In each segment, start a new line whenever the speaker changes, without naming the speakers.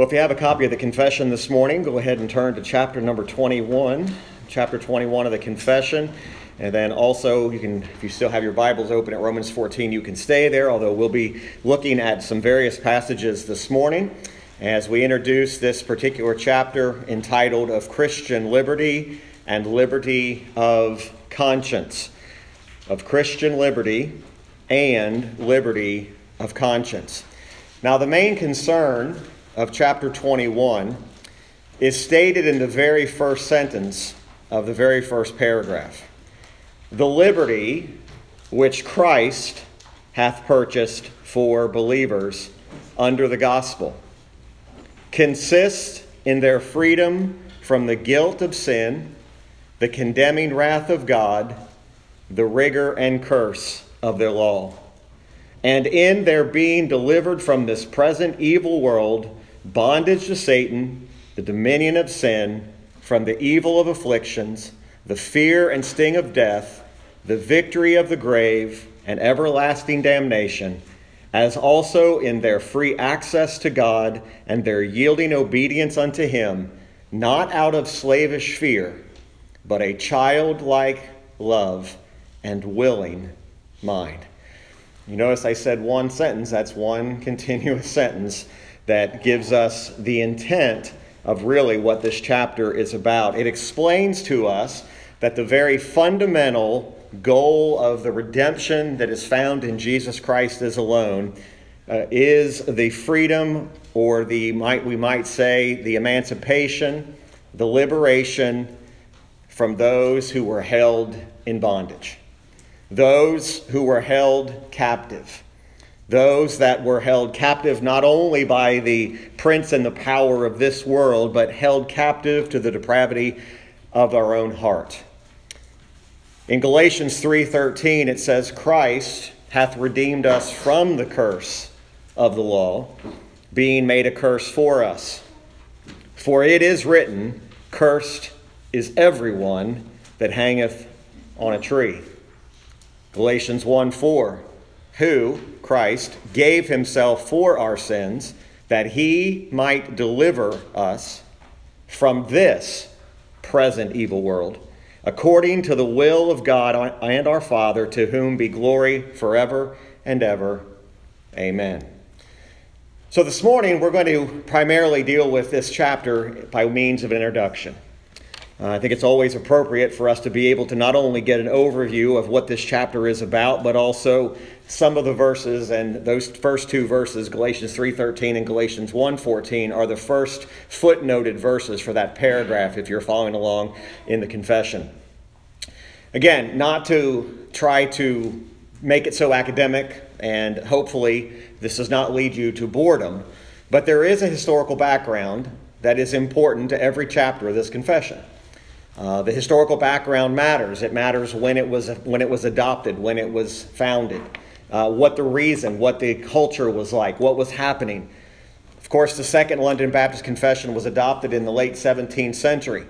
Well, if you have a copy of the confession this morning, go ahead and turn to chapter number 21, chapter 21 of the confession. And then also, you can, if you still have your Bibles open at Romans 14, you can stay there, although we'll be looking at some various passages this morning as we introduce this particular chapter entitled Of Christian Liberty and Liberty of Conscience. Of Christian Liberty and Liberty of Conscience. Now, the main concern of chapter 21 is stated in the very first sentence of the very first paragraph. The liberty which Christ hath purchased for believers under the gospel consists in their freedom from the guilt of sin, the condemning wrath of God, the rigor and curse of their law, and in their being delivered from this present evil world, bondage to Satan, the dominion of sin, from the evil of afflictions, the fear and sting of death the victory of the grave and everlasting damnation, as also in their free access to God and their yielding obedience unto Him, not out of slavish fear, but a childlike love and willing mind. You notice I said one sentence, that's one continuous sentence that gives us the intent of really what this chapter is about. It explains to us that the very fundamental goal of the redemption that is found in Jesus Christ is alone uh, is the freedom, or the might we might say the emancipation, the liberation from those who were held in bondage, those who were held captive. Those that were held captive not only by the prince and the power of this world, but held captive to the depravity of our own heart. In Galatians 3:13 it says Christ hath redeemed us from the curse of the law, being made a curse for us. For it is written, cursed is everyone that hangeth on a tree. Galatians 1 4, who, Christ, gave himself for our sins, that he might deliver us from this present evil world according to the will of God and our Father, to whom be glory forever and ever. Amen. So, this morning we're going to primarily deal with this chapter by means of an introduction. Uh, I think it's always appropriate for us to be able to not only get an overview of what this chapter is about, but also some of the verses and those first two verses, Galatians 3:13 and Galatians 1:14 are the first footnoted verses for that paragraph if you're following along in the confession. Again, not to try to make it so academic and hopefully this does not lead you to boredom, but there is a historical background that is important to every chapter of this confession. Uh, the historical background matters. It matters when it was when it was adopted, when it was founded, uh, what the reason, what the culture was like, what was happening. Of course, the Second London Baptist Confession was adopted in the late 17th century,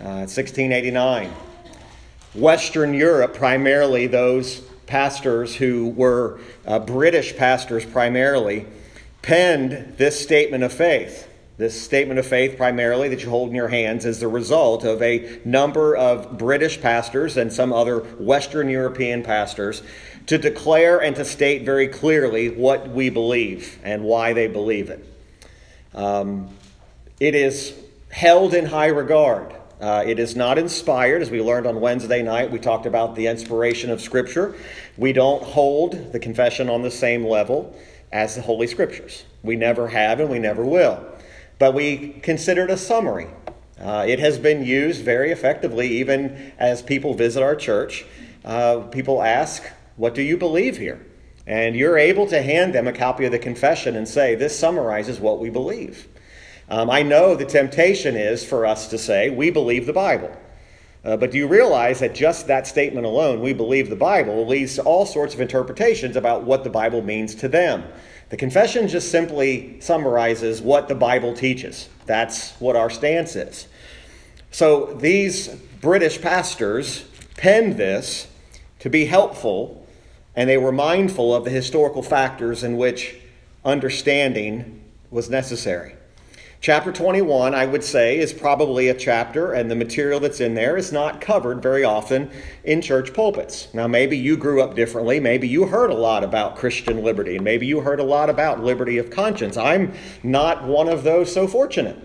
uh, 1689. Western Europe, primarily those pastors who were uh, British pastors primarily, penned this statement of faith. This statement of faith, primarily that you hold in your hands, is the result of a number of British pastors and some other Western European pastors to declare and to state very clearly what we believe and why they believe it. Um, it is held in high regard. Uh, it is not inspired, as we learned on Wednesday night. We talked about the inspiration of Scripture. We don't hold the confession on the same level as the Holy Scriptures. We never have and we never will but we considered a summary. Uh, it has been used very effectively, even as people visit our church. Uh, people ask, What do you believe here? And you're able to hand them a copy of the confession and say, This summarizes what we believe. Um, I know the temptation is for us to say, We believe the Bible. Uh, but do you realize that just that statement alone, we believe the Bible, leads to all sorts of interpretations about what the Bible means to them? The confession just simply summarizes what the Bible teaches. That's what our stance is. So these British pastors penned this to be helpful, and they were mindful of the historical factors in which understanding was necessary. Chapter 21, I would say, is probably a chapter, and the material that's in there is not covered very often in church pulpits. Now, maybe you grew up differently. Maybe you heard a lot about Christian liberty, and maybe you heard a lot about liberty of conscience. I'm not one of those so fortunate.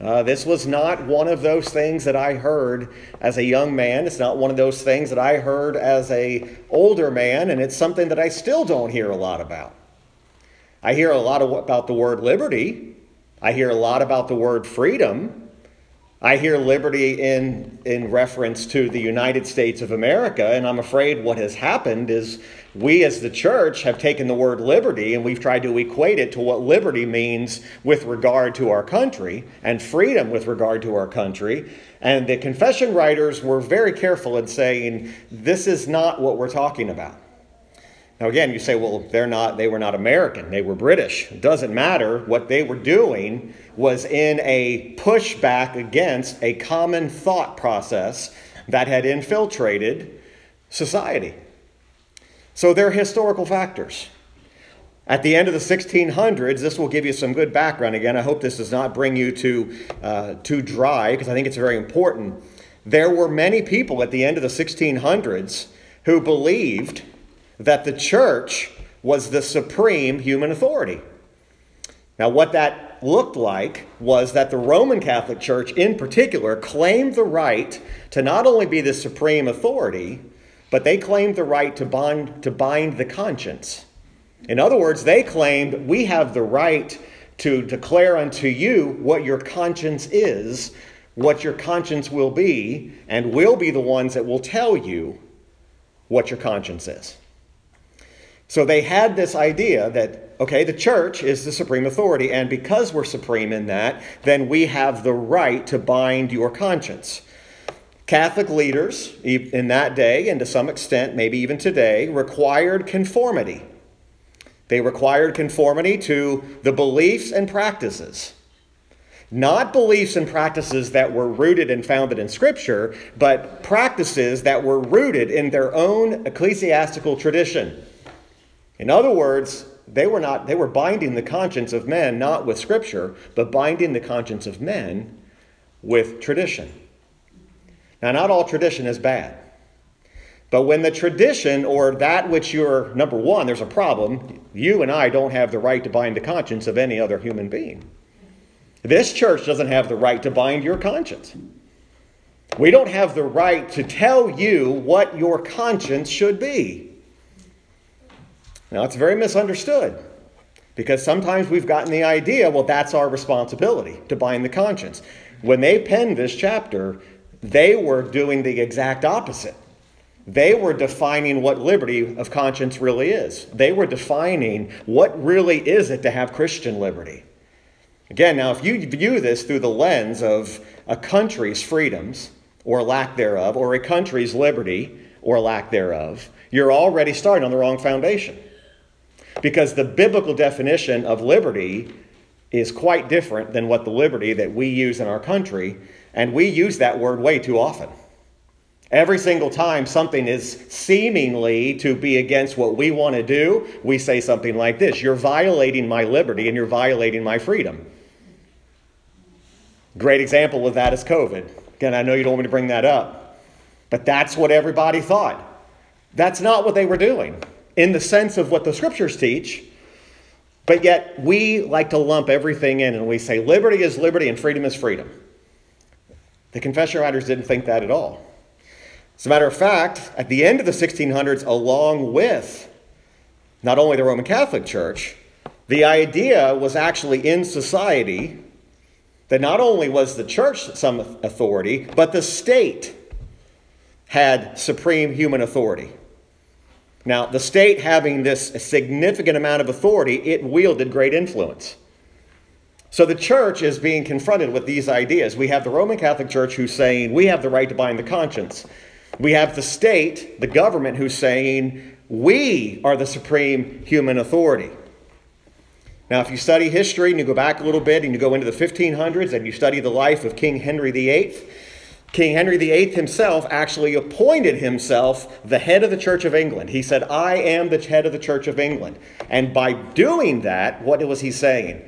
Uh, this was not one of those things that I heard as a young man. It's not one of those things that I heard as a older man, and it's something that I still don't hear a lot about. I hear a lot of, about the word liberty, I hear a lot about the word freedom. I hear liberty in, in reference to the United States of America, and I'm afraid what has happened is we as the church have taken the word liberty and we've tried to equate it to what liberty means with regard to our country and freedom with regard to our country. And the confession writers were very careful in saying, this is not what we're talking about. Now, again, you say, well, they're not, they were not American, they were British. It doesn't matter. What they were doing was in a pushback against a common thought process that had infiltrated society. So they're historical factors. At the end of the 1600s, this will give you some good background. Again, I hope this does not bring you to uh, too dry because I think it's very important. There were many people at the end of the 1600s who believed that the church was the supreme human authority. Now, what that looked like was that the Roman Catholic Church, in particular, claimed the right to not only be the supreme authority, but they claimed the right to bind, to bind the conscience. In other words, they claimed we have the right to declare unto you what your conscience is, what your conscience will be, and we'll be the ones that will tell you what your conscience is. So they had this idea that, okay, the church is the supreme authority, and because we're supreme in that, then we have the right to bind your conscience. Catholic leaders in that day, and to some extent, maybe even today, required conformity. They required conformity to the beliefs and practices. Not beliefs and practices that were rooted and founded in Scripture, but practices that were rooted in their own ecclesiastical tradition. In other words, they were not they were binding the conscience of men not with scripture, but binding the conscience of men with tradition. Now not all tradition is bad. But when the tradition or that which you're number 1, there's a problem. You and I don't have the right to bind the conscience of any other human being. This church doesn't have the right to bind your conscience. We don't have the right to tell you what your conscience should be. Now, it's very misunderstood because sometimes we've gotten the idea, well, that's our responsibility to bind the conscience. When they penned this chapter, they were doing the exact opposite. They were defining what liberty of conscience really is. They were defining what really is it to have Christian liberty. Again, now, if you view this through the lens of a country's freedoms or lack thereof, or a country's liberty or lack thereof, you're already starting on the wrong foundation. Because the biblical definition of liberty is quite different than what the liberty that we use in our country, and we use that word way too often. Every single time something is seemingly to be against what we want to do, we say something like this You're violating my liberty and you're violating my freedom. Great example of that is COVID. Again, I know you don't want me to bring that up, but that's what everybody thought. That's not what they were doing in the sense of what the scriptures teach, but yet we like to lump everything in and we say liberty is liberty and freedom is freedom. The confession writers didn't think that at all. As a matter of fact, at the end of the 1600s, along with not only the Roman Catholic Church, the idea was actually in society that not only was the church some authority, but the state had supreme human authority. Now, the state having this significant amount of authority, it wielded great influence. So the church is being confronted with these ideas. We have the Roman Catholic Church who's saying we have the right to bind the conscience. We have the state, the government, who's saying we are the supreme human authority. Now, if you study history and you go back a little bit and you go into the 1500s and you study the life of King Henry VIII, King Henry VIII himself actually appointed himself the head of the Church of England. He said, I am the head of the Church of England. And by doing that, what was he saying?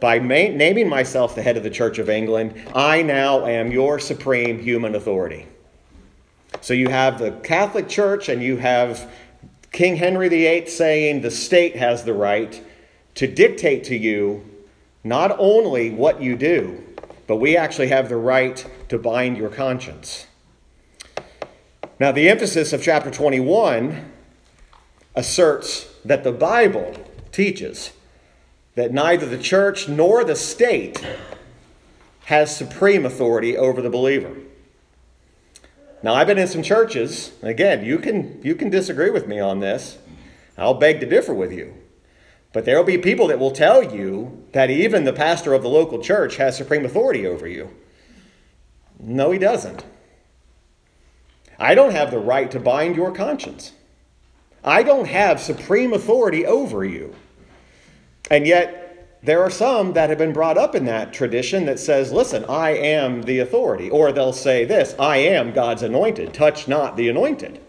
by ma- naming myself the head of the Church of England, I now am your supreme human authority. So you have the Catholic Church and you have King Henry VIII saying the state has the right to dictate to you not only what you do, but we actually have the right to bind your conscience. Now, the emphasis of chapter 21 asserts that the Bible teaches that neither the church nor the state has supreme authority over the believer. Now, I've been in some churches, again, you can, you can disagree with me on this. I'll beg to differ with you. But there will be people that will tell you that even the pastor of the local church has supreme authority over you. No, he doesn't. I don't have the right to bind your conscience. I don't have supreme authority over you. And yet, there are some that have been brought up in that tradition that says, listen, I am the authority. Or they'll say this I am God's anointed. Touch not the anointed.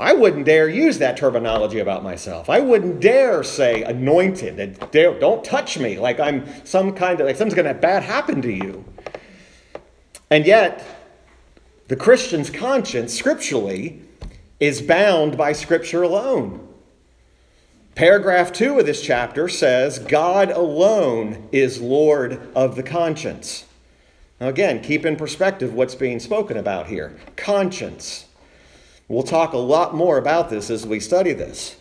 I wouldn't dare use that terminology about myself. I wouldn't dare say anointed. Don't touch me like I'm some kind of, like something's going to bad happen to you. And yet, the Christian's conscience, scripturally, is bound by Scripture alone. Paragraph 2 of this chapter says, God alone is Lord of the conscience. Now, again, keep in perspective what's being spoken about here conscience. We'll talk a lot more about this as we study this.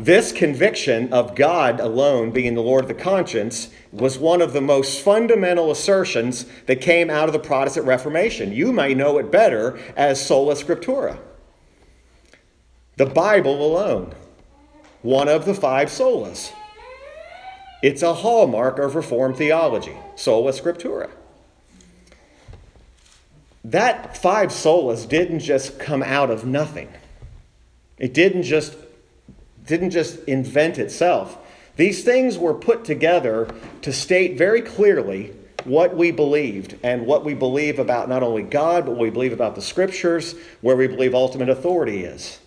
This conviction of God alone being the Lord of the conscience was one of the most fundamental assertions that came out of the Protestant Reformation. You may know it better as sola scriptura. The Bible alone, one of the five solas. It's a hallmark of Reformed theology, sola scriptura. That five solas didn't just come out of nothing. It didn't just didn't just invent itself. These things were put together to state very clearly what we believed and what we believe about not only God, but what we believe about the scriptures, where we believe ultimate authority is.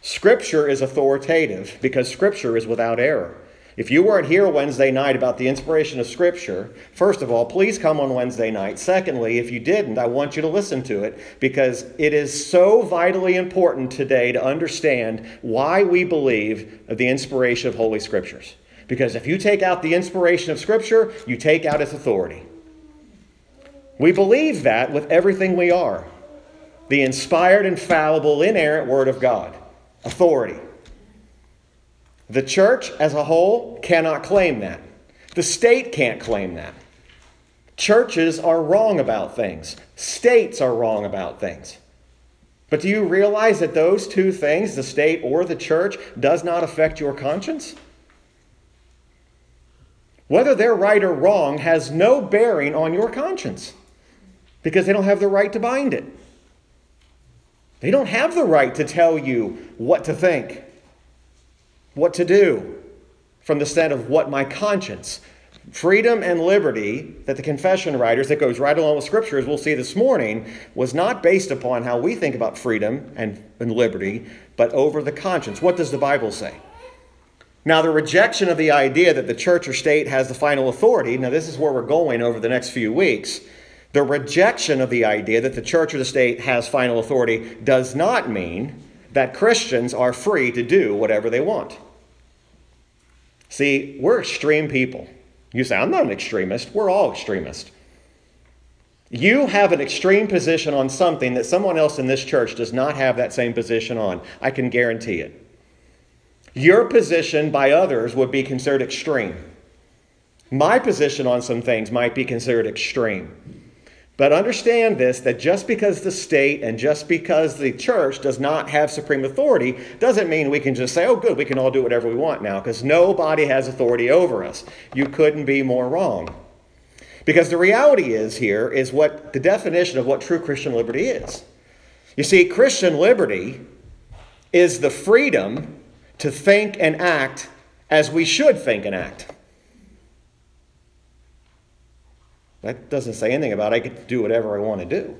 Scripture is authoritative because scripture is without error. If you weren't here Wednesday night about the inspiration of Scripture, first of all, please come on Wednesday night. Secondly, if you didn't, I want you to listen to it because it is so vitally important today to understand why we believe the inspiration of Holy Scriptures. Because if you take out the inspiration of Scripture, you take out its authority. We believe that with everything we are the inspired, infallible, inerrant Word of God, authority. The church as a whole cannot claim that. The state can't claim that. Churches are wrong about things, states are wrong about things. But do you realize that those two things, the state or the church, does not affect your conscience? Whether they're right or wrong has no bearing on your conscience because they don't have the right to bind it. They don't have the right to tell you what to think what to do from the stand of what my conscience, freedom and liberty that the confession writers, that goes right along with scriptures, we'll see this morning, was not based upon how we think about freedom and, and liberty, but over the conscience. What does the Bible say? Now, the rejection of the idea that the church or state has the final authority, now, this is where we're going over the next few weeks. The rejection of the idea that the church or the state has final authority does not mean that Christians are free to do whatever they want. See, we're extreme people. You say, I'm not an extremist. We're all extremists. You have an extreme position on something that someone else in this church does not have that same position on. I can guarantee it. Your position by others would be considered extreme. My position on some things might be considered extreme. But understand this that just because the state and just because the church does not have supreme authority doesn't mean we can just say, oh, good, we can all do whatever we want now, because nobody has authority over us. You couldn't be more wrong. Because the reality is here is what the definition of what true Christian liberty is. You see, Christian liberty is the freedom to think and act as we should think and act. That doesn't say anything about I get to do whatever I want to do.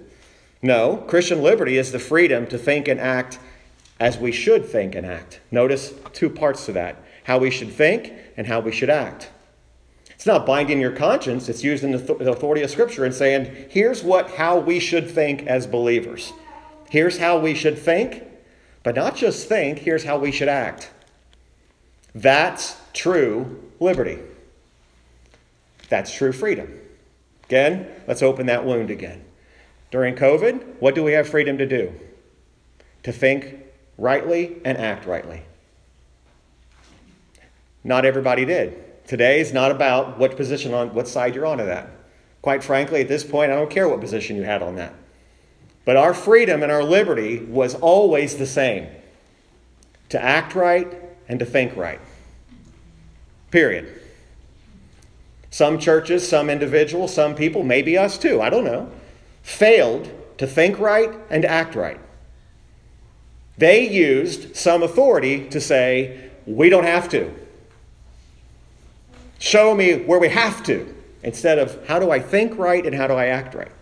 No, Christian liberty is the freedom to think and act as we should think and act. Notice two parts to that how we should think and how we should act. It's not binding your conscience, it's using the authority of Scripture and saying, here's what how we should think as believers. Here's how we should think, but not just think, here's how we should act. That's true liberty. That's true freedom. Again, let's open that wound again. During COVID, what do we have freedom to do? To think rightly and act rightly. Not everybody did. Today is not about what position on what side you're on of that. Quite frankly, at this point, I don't care what position you had on that. But our freedom and our liberty was always the same to act right and to think right. Period. Some churches, some individuals, some people, maybe us too, I don't know, failed to think right and act right. They used some authority to say, we don't have to. Show me where we have to, instead of how do I think right and how do I act right.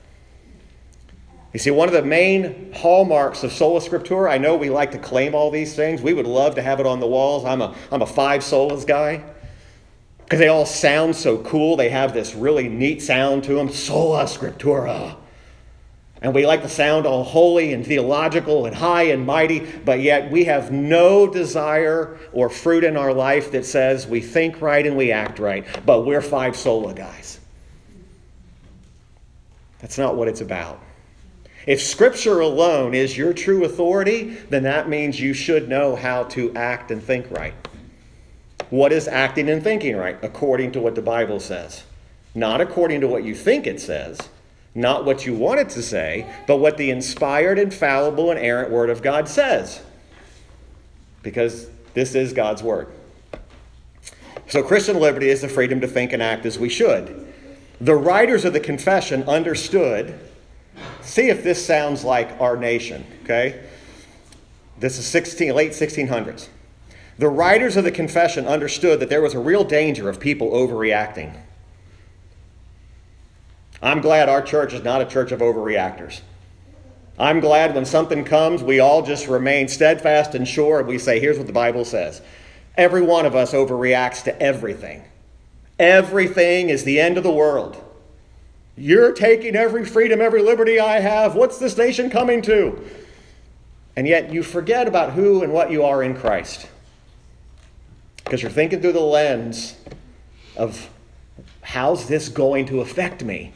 You see, one of the main hallmarks of Sola Scriptura, I know we like to claim all these things. We would love to have it on the walls. I'm a, I'm a five solas guy because they all sound so cool. They have this really neat sound to them Sola Scriptura. And we like to sound all holy and theological and high and mighty, but yet we have no desire or fruit in our life that says we think right and we act right, but we're five sola guys. That's not what it's about. If Scripture alone is your true authority, then that means you should know how to act and think right. What is acting and thinking right? According to what the Bible says, not according to what you think it says not what you want it to say, but what the inspired, infallible, and errant Word of God says. Because this is God's Word. So, Christian liberty is the freedom to think and act as we should. The writers of the confession understood. See if this sounds like our nation, okay? This is 16, late 1600s. The writers of the confession understood that there was a real danger of people overreacting. I'm glad our church is not a church of overreactors. I'm glad when something comes, we all just remain steadfast and sure, and we say, here's what the Bible says. Every one of us overreacts to everything. Everything is the end of the world. You're taking every freedom, every liberty I have. What's this nation coming to? And yet you forget about who and what you are in Christ. Because you're thinking through the lens of how's this going to affect me?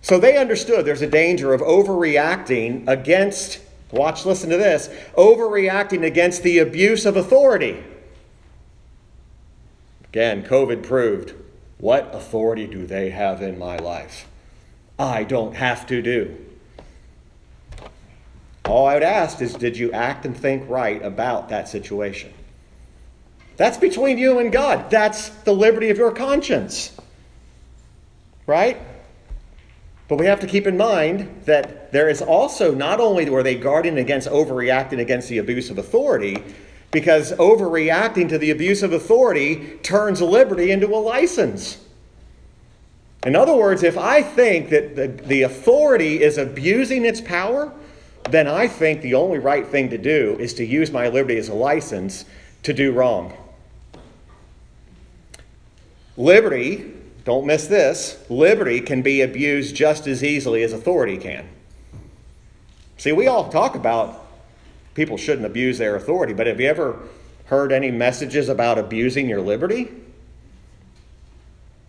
So they understood there's a danger of overreacting against, watch, listen to this, overreacting against the abuse of authority. Again, COVID proved what authority do they have in my life? I don't have to do. All I would ask is did you act and think right about that situation? That's between you and God. That's the liberty of your conscience. Right? But we have to keep in mind that there is also not only were they guarding against overreacting against the abuse of authority, because overreacting to the abuse of authority turns liberty into a license. In other words, if I think that the, the authority is abusing its power, then I think the only right thing to do is to use my liberty as a license to do wrong. Liberty don't miss this. Liberty can be abused just as easily as authority can. See, we all talk about people shouldn't abuse their authority, but have you ever heard any messages about abusing your liberty?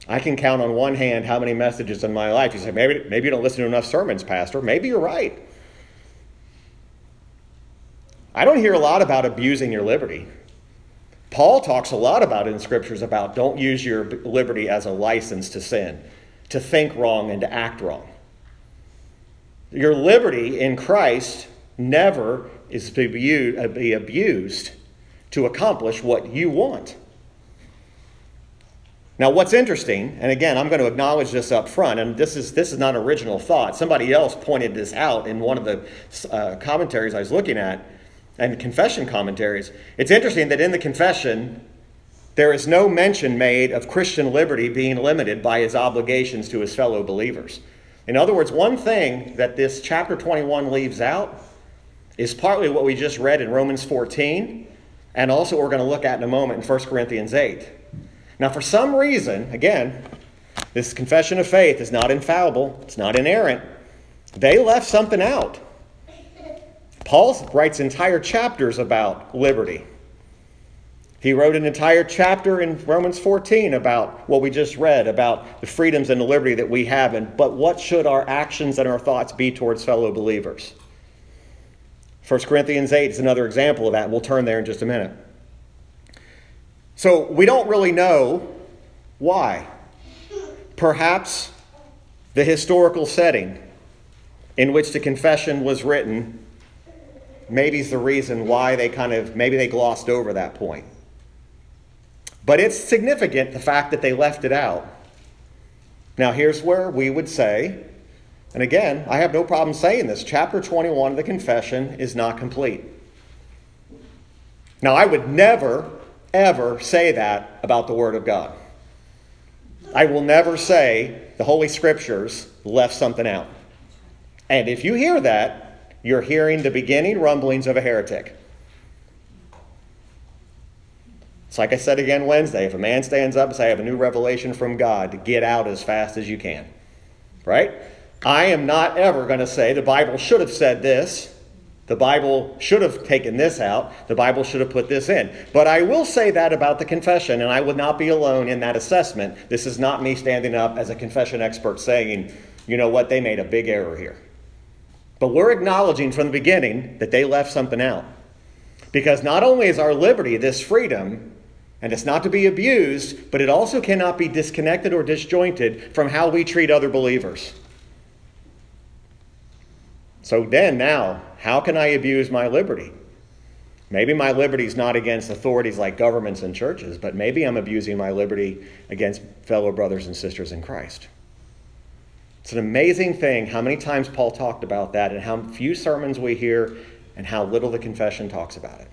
I can count on one hand how many messages in my life. You say, maybe, maybe you don't listen to enough sermons, Pastor. Maybe you're right. I don't hear a lot about abusing your liberty. Paul talks a lot about in scriptures about don't use your liberty as a license to sin, to think wrong and to act wrong. Your liberty in Christ never is to be abused to accomplish what you want. Now, what's interesting, and again, I'm going to acknowledge this up front, and this is, this is not original thought. Somebody else pointed this out in one of the uh, commentaries I was looking at and confession commentaries. It's interesting that in the confession, there is no mention made of Christian liberty being limited by his obligations to his fellow believers. In other words, one thing that this chapter 21 leaves out is partly what we just read in Romans 14, and also we're going to look at in a moment in 1 Corinthians 8. Now, for some reason, again, this confession of faith is not infallible, it's not inerrant. They left something out. Paul writes entire chapters about liberty. He wrote an entire chapter in Romans 14 about what we just read, about the freedoms and the liberty that we have, and but what should our actions and our thoughts be towards fellow believers? 1 Corinthians 8 is another example of that. We'll turn there in just a minute. So we don't really know why. Perhaps the historical setting in which the confession was written maybe is the reason why they kind of maybe they glossed over that point. But it's significant the fact that they left it out. Now, here's where we would say, and again, I have no problem saying this chapter 21 of the confession is not complete. Now, I would never, ever say that about the Word of God. I will never say the Holy Scriptures left something out. And if you hear that, you're hearing the beginning rumblings of a heretic. It's like I said again Wednesday if a man stands up and says, I have a new revelation from God, get out as fast as you can. Right? I am not ever going to say the Bible should have said this. The Bible should have taken this out. The Bible should have put this in. But I will say that about the confession, and I would not be alone in that assessment. This is not me standing up as a confession expert saying, you know what, they made a big error here. But we're acknowledging from the beginning that they left something out. Because not only is our liberty, this freedom, and it's not to be abused, but it also cannot be disconnected or disjointed from how we treat other believers. So then, now, how can I abuse my liberty? Maybe my liberty is not against authorities like governments and churches, but maybe I'm abusing my liberty against fellow brothers and sisters in Christ. It's an amazing thing how many times Paul talked about that and how few sermons we hear and how little the confession talks about it.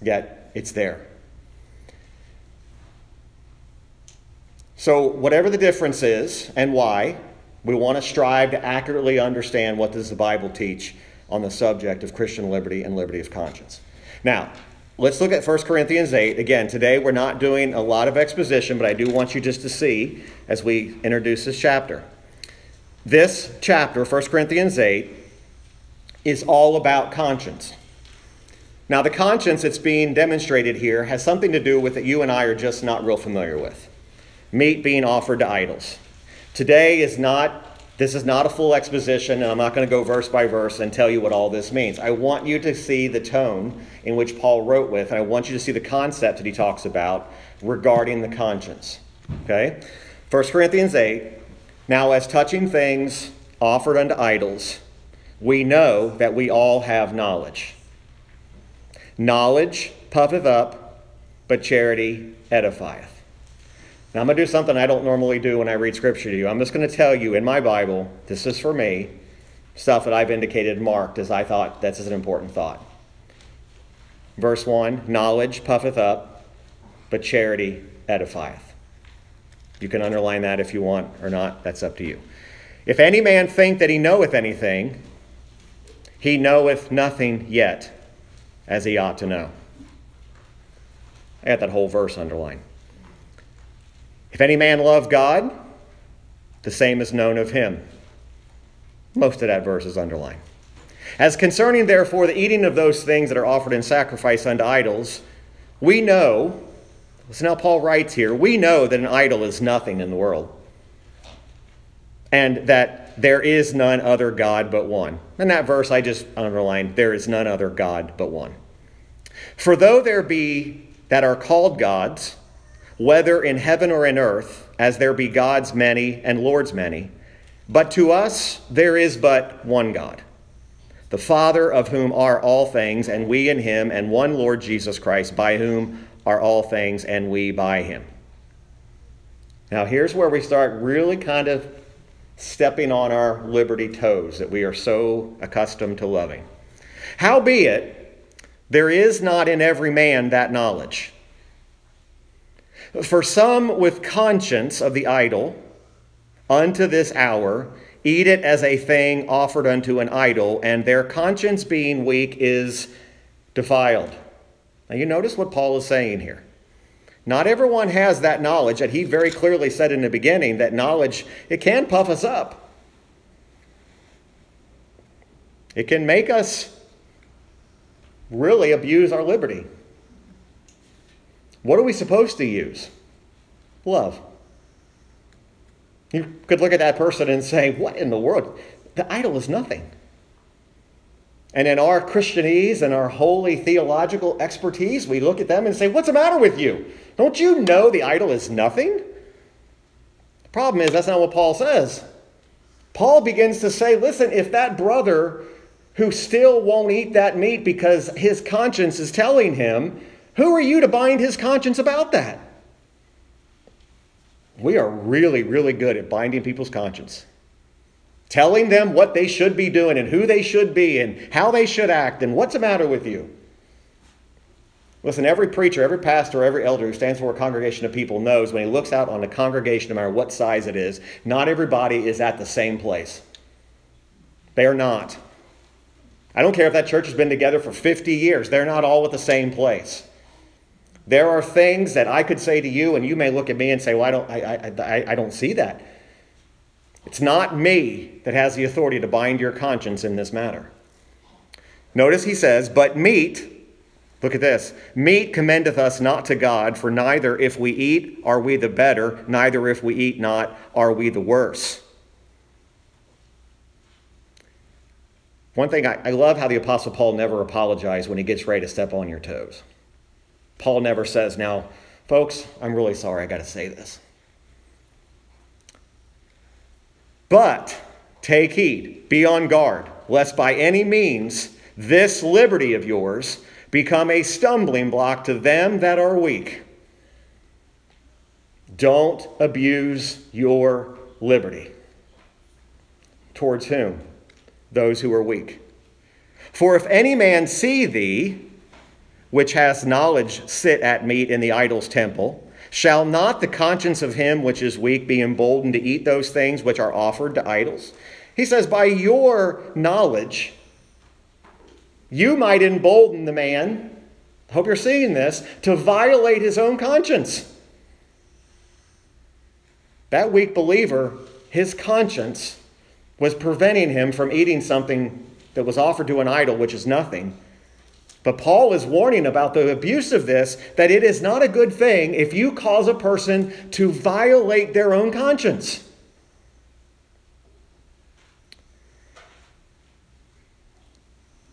Yet, it's there. So, whatever the difference is and why, we want to strive to accurately understand what does the Bible teach on the subject of Christian liberty and liberty of conscience. Now, let's look at 1 Corinthians 8. Again, today we're not doing a lot of exposition, but I do want you just to see as we introduce this chapter. This chapter, 1 Corinthians 8, is all about conscience. Now, the conscience that's being demonstrated here has something to do with that you and I are just not real familiar with meat being offered to idols. Today is not this is not a full exposition, and I'm not going to go verse by verse and tell you what all this means. I want you to see the tone in which Paul wrote with, and I want you to see the concept that he talks about regarding the conscience. Okay? 1 Corinthians 8 Now, as touching things offered unto idols, we know that we all have knowledge. Knowledge puffeth up, but charity edifieth. Now, I'm going to do something I don't normally do when I read scripture to you. I'm just going to tell you in my Bible, this is for me, stuff that I've indicated marked as I thought that's an important thought. Verse 1 Knowledge puffeth up, but charity edifieth. You can underline that if you want or not, that's up to you. If any man think that he knoweth anything, he knoweth nothing yet as he ought to know. I got that whole verse underlined. If any man love God, the same is known of him. Most of that verse is underlined. As concerning, therefore, the eating of those things that are offered in sacrifice unto idols, we know, listen now Paul writes here, we know that an idol is nothing in the world, and that there is none other God but one. In that verse I just underlined, there is none other God but one. For though there be that are called gods, whether in heaven or in earth, as there be gods many and lords many. But to us there is but one God, the Father of whom are all things, and we in him, and one Lord Jesus Christ, by whom are all things, and we by him. Now, here's where we start really kind of stepping on our liberty toes that we are so accustomed to loving. Howbeit, there is not in every man that knowledge. For some with conscience of the idol, unto this hour, eat it as a thing offered unto an idol, and their conscience being weak is defiled. Now, you notice what Paul is saying here. Not everyone has that knowledge that he very clearly said in the beginning that knowledge it can puff us up. It can make us really abuse our liberty. What are we supposed to use? Love. You could look at that person and say, What in the world? The idol is nothing. And in our Christianese and our holy theological expertise, we look at them and say, What's the matter with you? Don't you know the idol is nothing? The problem is, that's not what Paul says. Paul begins to say, Listen, if that brother who still won't eat that meat because his conscience is telling him, who are you to bind his conscience about that? We are really, really good at binding people's conscience telling them what they should be doing and who they should be and how they should act and what's the matter with you. Listen, every preacher, every pastor, every elder who stands for a congregation of people knows when he looks out on a congregation, no matter what size it is, not everybody is at the same place. They are not. I don't care if that church has been together for 50 years, they're not all at the same place. There are things that I could say to you, and you may look at me and say, Well, I don't, I, I, I don't see that. It's not me that has the authority to bind your conscience in this matter. Notice he says, But meat, look at this, meat commendeth us not to God, for neither if we eat are we the better, neither if we eat not are we the worse. One thing, I, I love how the Apostle Paul never apologizes when he gets ready to step on your toes. Paul never says, Now, folks, I'm really sorry I got to say this. But take heed, be on guard, lest by any means this liberty of yours become a stumbling block to them that are weak. Don't abuse your liberty. Towards whom? Those who are weak. For if any man see thee, which has knowledge, sit at meat in the idol's temple, Shall not the conscience of him which is weak be emboldened to eat those things which are offered to idols? He says, By your knowledge, you might embolden the man, I hope you're seeing this, to violate his own conscience. That weak believer, his conscience was preventing him from eating something that was offered to an idol, which is nothing. But Paul is warning about the abuse of this that it is not a good thing if you cause a person to violate their own conscience.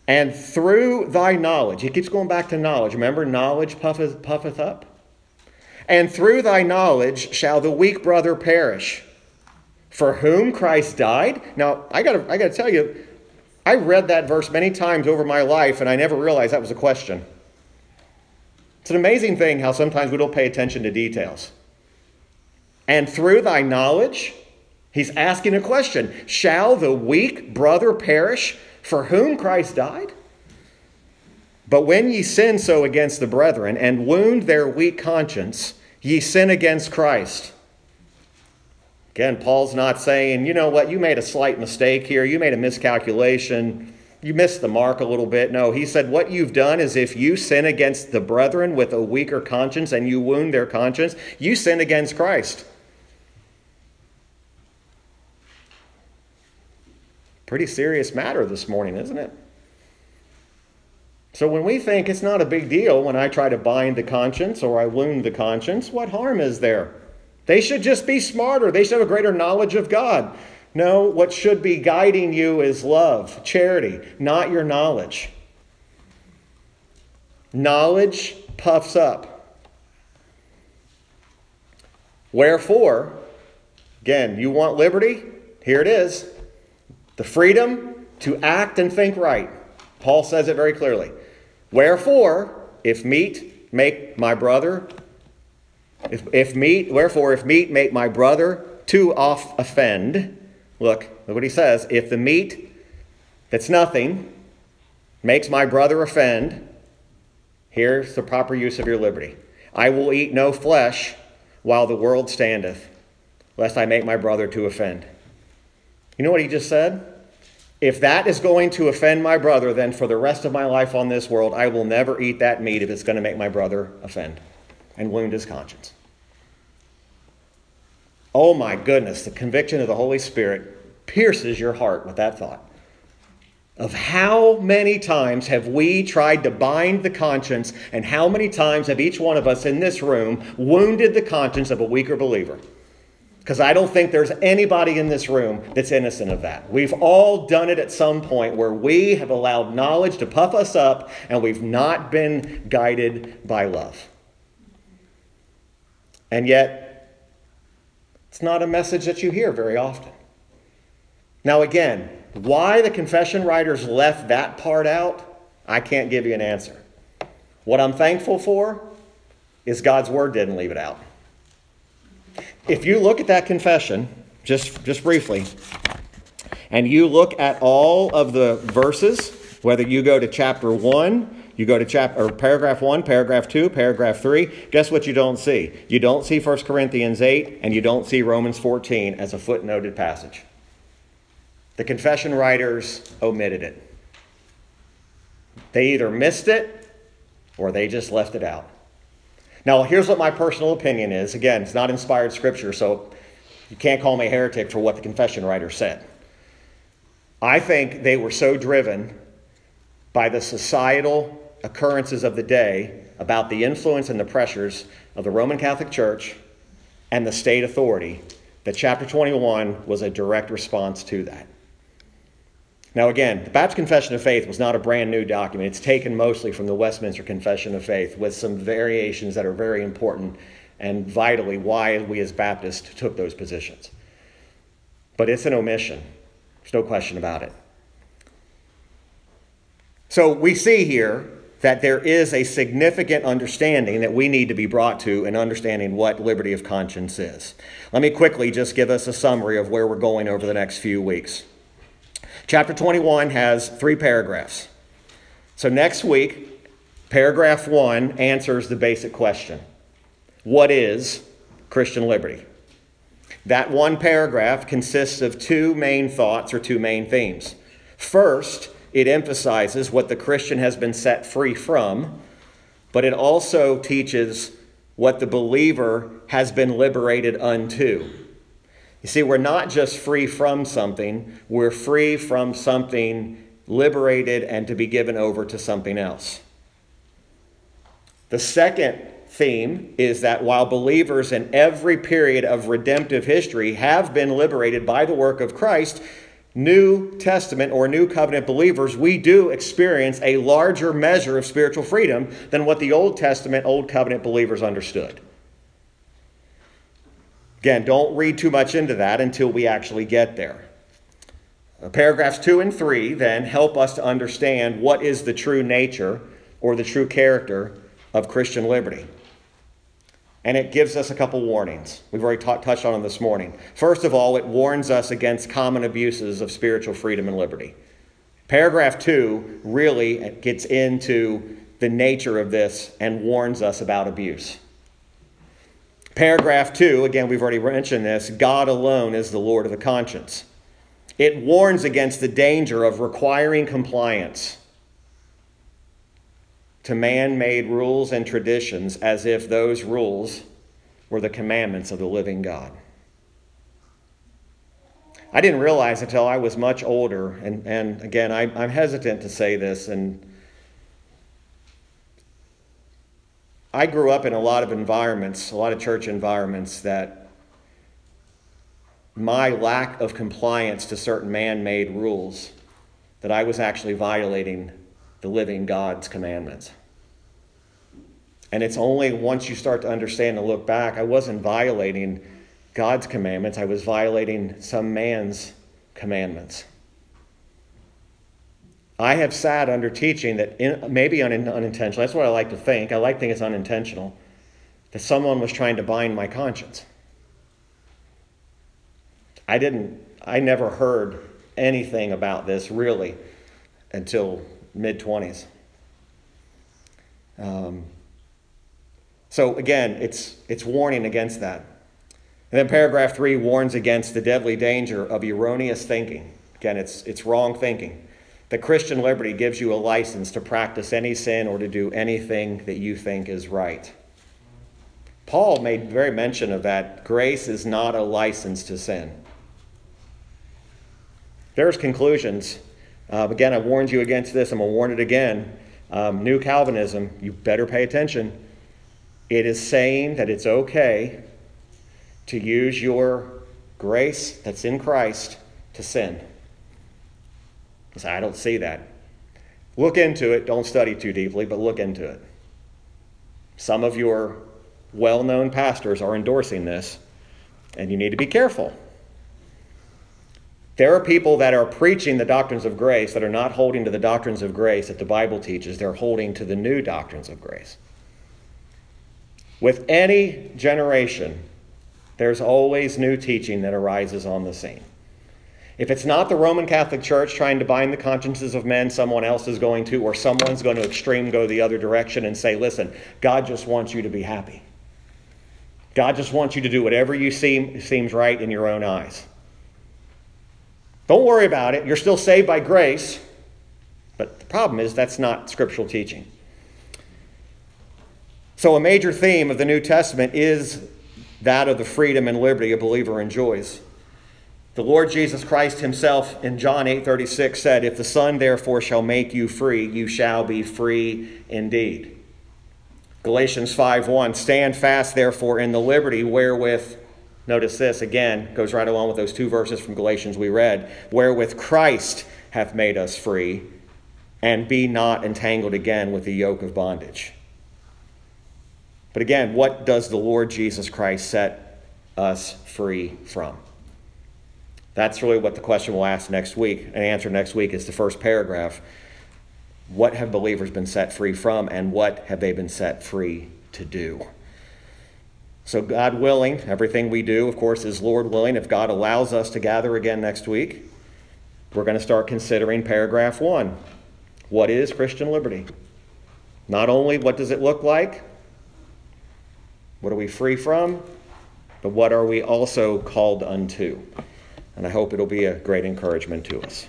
And through thy knowledge, he keeps going back to knowledge. Remember, knowledge puffeth, puffeth up. And through thy knowledge shall the weak brother perish, for whom Christ died. Now, I gotta, I gotta tell you, I read that verse many times over my life, and I never realized that was a question. It's an amazing thing how sometimes we don't pay attention to details. And through thy knowledge, he's asking a question Shall the weak brother perish for whom Christ died? But when ye sin so against the brethren and wound their weak conscience, ye sin against Christ. Again, Paul's not saying, you know what, you made a slight mistake here, you made a miscalculation, you missed the mark a little bit. No, he said, what you've done is if you sin against the brethren with a weaker conscience and you wound their conscience, you sin against Christ. Pretty serious matter this morning, isn't it? So when we think it's not a big deal when I try to bind the conscience or I wound the conscience, what harm is there? They should just be smarter. They should have a greater knowledge of God. No, what should be guiding you is love, charity, not your knowledge. Knowledge puffs up. Wherefore, again, you want liberty? Here it is the freedom to act and think right. Paul says it very clearly. Wherefore, if meat make my brother if, if meat, wherefore, if meat make my brother to off offend, look, look what he says. If the meat that's nothing makes my brother offend, here's the proper use of your liberty. I will eat no flesh while the world standeth, lest I make my brother to offend. You know what he just said? If that is going to offend my brother, then for the rest of my life on this world, I will never eat that meat if it's going to make my brother offend. And wound his conscience. Oh my goodness, the conviction of the Holy Spirit pierces your heart with that thought. Of how many times have we tried to bind the conscience, and how many times have each one of us in this room wounded the conscience of a weaker believer? Because I don't think there's anybody in this room that's innocent of that. We've all done it at some point where we have allowed knowledge to puff us up and we've not been guided by love. And yet, it's not a message that you hear very often. Now, again, why the confession writers left that part out, I can't give you an answer. What I'm thankful for is God's word didn't leave it out. If you look at that confession, just, just briefly, and you look at all of the verses, whether you go to chapter 1 you go to chapter or paragraph 1, paragraph 2, paragraph 3. Guess what you don't see? You don't see 1 Corinthians 8 and you don't see Romans 14 as a footnoted passage. The confession writers omitted it. They either missed it or they just left it out. Now, here's what my personal opinion is. Again, it's not inspired scripture, so you can't call me a heretic for what the confession writer said. I think they were so driven by the societal occurrences of the day about the influence and the pressures of the Roman Catholic Church and the state authority, that chapter 21 was a direct response to that. Now, again, the Baptist Confession of Faith was not a brand new document. It's taken mostly from the Westminster Confession of Faith with some variations that are very important and vitally why we as Baptists took those positions. But it's an omission. There's no question about it. So we see here that there is a significant understanding that we need to be brought to in understanding what liberty of conscience is. Let me quickly just give us a summary of where we're going over the next few weeks. Chapter 21 has three paragraphs. So next week, paragraph 1 answers the basic question What is Christian liberty? That one paragraph consists of two main thoughts or two main themes. First, it emphasizes what the Christian has been set free from, but it also teaches what the believer has been liberated unto. You see, we're not just free from something, we're free from something liberated and to be given over to something else. The second theme is that while believers in every period of redemptive history have been liberated by the work of Christ, New Testament or New Covenant believers, we do experience a larger measure of spiritual freedom than what the Old Testament, Old Covenant believers understood. Again, don't read too much into that until we actually get there. Uh, paragraphs 2 and 3 then help us to understand what is the true nature or the true character of Christian liberty. And it gives us a couple warnings. We've already touched on them this morning. First of all, it warns us against common abuses of spiritual freedom and liberty. Paragraph 2 really gets into the nature of this and warns us about abuse. Paragraph 2, again, we've already mentioned this God alone is the Lord of the conscience. It warns against the danger of requiring compliance to man made rules and traditions as if those rules were the commandments of the living God. I didn't realize until I was much older, and, and again, I, I'm hesitant to say this, and I grew up in a lot of environments, a lot of church environments, that my lack of compliance to certain man made rules, that I was actually violating the living God's commandments. And it's only once you start to understand and look back, I wasn't violating God's commandments, I was violating some man's commandments. I have sat under teaching that in, maybe un, unintentional, that's what I like to think. I like to think it's unintentional, that someone was trying to bind my conscience. I didn't, I never heard anything about this really until mid 20s. Um, so again, it's, it's warning against that. And then paragraph three warns against the deadly danger of erroneous thinking. Again, it's, it's wrong thinking. The Christian liberty gives you a license to practice any sin or to do anything that you think is right. Paul made very mention of that. Grace is not a license to sin. There's conclusions. Uh, again, I warned you against this. I'm going to warn it again. Um, New Calvinism, you better pay attention. It is saying that it's okay to use your grace that's in Christ to sin. I don't see that. Look into it. Don't study too deeply, but look into it. Some of your well known pastors are endorsing this, and you need to be careful. There are people that are preaching the doctrines of grace that are not holding to the doctrines of grace that the Bible teaches, they're holding to the new doctrines of grace. With any generation, there's always new teaching that arises on the scene. If it's not the Roman Catholic Church trying to bind the consciences of men, someone else is going to, or someone's going to extreme go the other direction and say, listen, God just wants you to be happy. God just wants you to do whatever you seem seems right in your own eyes. Don't worry about it. You're still saved by grace. But the problem is that's not scriptural teaching. So, a major theme of the New Testament is that of the freedom and liberty a believer enjoys. The Lord Jesus Christ himself in John 8:36 said, "If the Son therefore shall make you free, you shall be free indeed." Galatians 5:1, "Stand fast therefore in the liberty wherewith Notice this again, goes right along with those two verses from Galatians we read, wherewith Christ hath made us free, and be not entangled again with the yoke of bondage. But again, what does the Lord Jesus Christ set us free from? That's really what the question we'll ask next week and answer next week is the first paragraph. What have believers been set free from, and what have they been set free to do? So, God willing, everything we do, of course, is Lord willing. If God allows us to gather again next week, we're going to start considering paragraph one. What is Christian liberty? Not only what does it look like, what are we free from, but what are we also called unto? And I hope it'll be a great encouragement to us.